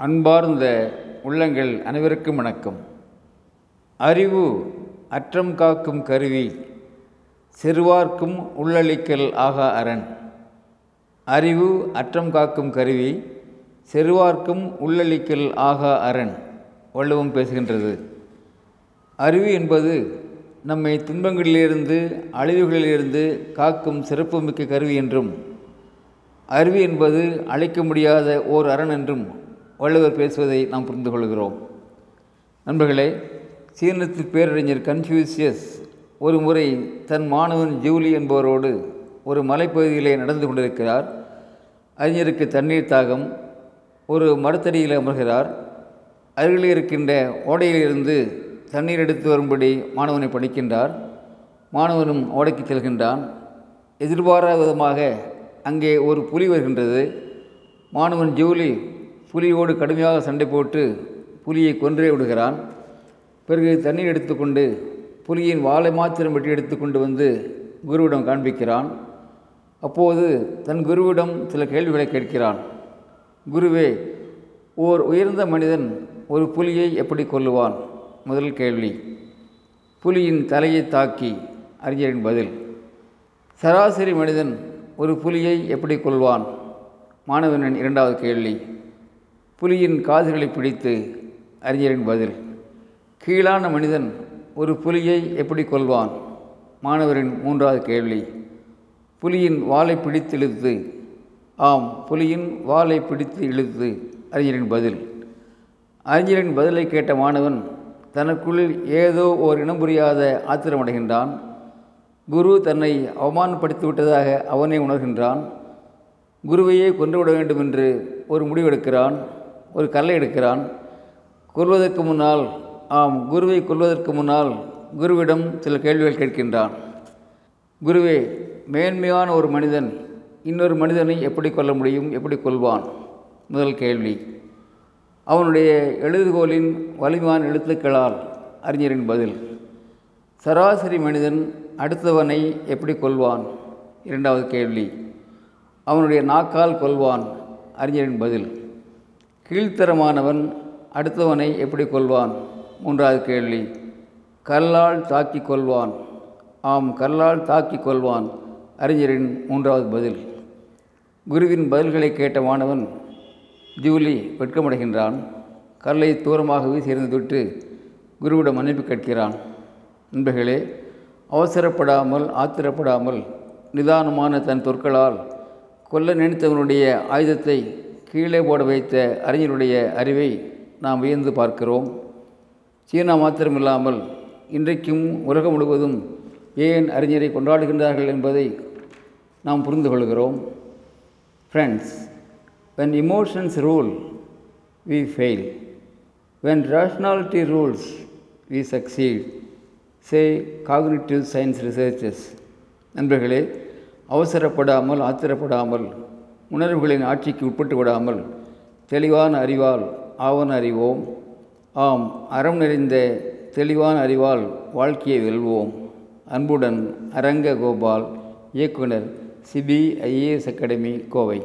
அன்பார்ந்த உள்ளங்கள் அனைவருக்கும் வணக்கம். அறிவு அற்றம் காக்கும் கருவி சிறுவார்க்கும் உள்ளளிக்கல் ஆகா அரண். அறிவு அற்றம் காக்கும் கருவி செருவார்க்கும் உள்ளளிக்கல் ஆகா அரண். வள்ளுவம் பேசுகின்றது. அறிவு என்பது நம்மை துன்பங்களிலிருந்து அழிவுகளிலிருந்து காக்கும் சிறப்புமிக்க கருவி என்றும் அறிவு என்பது அழிக்க முடியாத ஓர் அரண் என்றும் வள்ளுவர் பேசுவதை நாம் புரிந்து கொள்கிறோம். நண்பர்களே சீனத்து பேரறிஞர் கன்ஃபியூசியஸ் ஒரு முறை தன் மாணவன் ஜூலி என்பவரோடு ஒரு மலைப்பகுதியிலே நடந்து கொண்டிருக்கிறார். அறிஞருக்கு தண்ணீர் தாகம் ஒரு மரத்தடியில் அமர்கிறார். அருகில் இருக்கின்ற ஓடையிலிருந்து தண்ணீர் எடுத்து வரும்படி மாணவனை படிக்கின்றார். மாணவனும் ஓடைக்கு செல்கின்றான். எதிர்பாராத விதமாக அங்கே ஒரு புலி வருகின்றது. மாணவன் ஜூலி புலியோடு கடுமையாக சண்டை போட்டு புலியை கொன்றே விடுகிறான். பிறகு தண்ணீர் எடுத்துக்கொண்டு புலியின் வாழை மாத்திரம் வெட்டி எடுத்துக்கொண்டு வந்து குருவிடம் காண்பிக்கிறான். அப்போது தன் குருவிடம் சில கேள்விகளை கேட்கிறான். குருவே ஓர் உயர்ந்த மனிதன் ஒரு புலியை எப்படி கொல்லுவான்? முதல் கேள்வி. புலியின் தலையை தாக்கி அறிஞரின் பதில். சராசரி மனிதன் ஒரு புலியை எப்படி கொள்வான் மாணவனின் இரண்டாவது கேள்வி. புலியின் காதுகளை பிடித்து அறிஞரின் பதில் கீழான மனிதன் ஒரு புலியை எப்படி கொள்வான் மாணவரின் மூன்றாவது கேள்வி புலியின் வாளை பிடித்து இழுத்து. ஆம் புலியின் வாளை பிடித்து இழுத்து அறிஞரின் பதில். அறிஞரின் பதிலை கேட்ட மாணவன் தனக்குள் ஏதோ ஓர் இனம் புரியாத ஆத்திரமடைகின்றான் குரு தன்னை அவமானப்படுத்தி விட்டதாக அவனே உணர்கின்றான். குருவையே கொன்றுவிட வேண்டும் என்று ஒரு முடிவெடுக்கிறான். ஒரு கல்லை எடுக்கிறான். கொல்வதற்கு முன்னால் ஆம் குருவை கொல்வதற்கு முன்னால் குருவிடம் சில கேள்விகள் கேட்கின்றான். குருவே மேன்மையான ஒரு மனிதன் இன்னொரு மனிதனை எப்படி கொல்ல முடியும் எப்படி கொள்வான் முதல் கேள்வி. அவனுடைய எழுதுகோலின் வலிமையான எழுத்துக்களால் அறிஞரின் பதில். சராசரி மனிதன் அடுத்தவனை எப்படி கொள்வான் இரண்டாவது கேள்வி. அவனுடைய நாக்கால் கொள்வான் அறிஞரின் பதில். கீழ்த்தரமானவன் அடுத்தவனை எப்படி கொள்வான் மூன்றாவது கேள்வி. கல்லால் தாக்கி கொள்வான் ஆம் கல்லால் தாக்கி கொள்வான் அறிஞரின் மூன்றாவது பதில். குருவின் பதில்களை கேட்ட மாணவன் ஜூலி வெட்கமடைகின்றான். கல்லை தூரமாக சேர்ந்து விட்டு குருவிடம் மன்னிப்பு கேட்கிறான். நண்பர்களே அவசரப்படாமல் ஆத்திரப்படாமல் நிதானமான தன் சொற்களால் கொல்ல நினைத்தவனுடைய ஆயுதத்தை கீழே போட வைத்த அறிஞருடைய அறிவை நாம் வியந்து பார்க்கிறோம். சீனா மாத்திரமில்லாமல் இன்றைக்கும் உலகம் முழுவதும் ஏன் அறிஞரை கொண்டாடுகின்றார்கள் என்பதை நாம் புரிந்து கொள்கிறோம். Friends when emotions rule we fail when rationality rules we succeed say cognitive science researches நண்பர்களே அவசரப்படாமல் ஆத்திரப்படாமல் உணர்வுகளின் ஆட்சிக்கு உட்பட்டு விடாமல் தெளிவான அறிவால் ஆவன அறிவோம். ஆம் அறம் நிறைந்த தெளிவான அறிவால் வாழ்க்கையை வெல்வோம். அன்புடன் அரங்க கோபால் இயக்குனர் சிபிஐஏஎஸ் அகாடமி கோவை.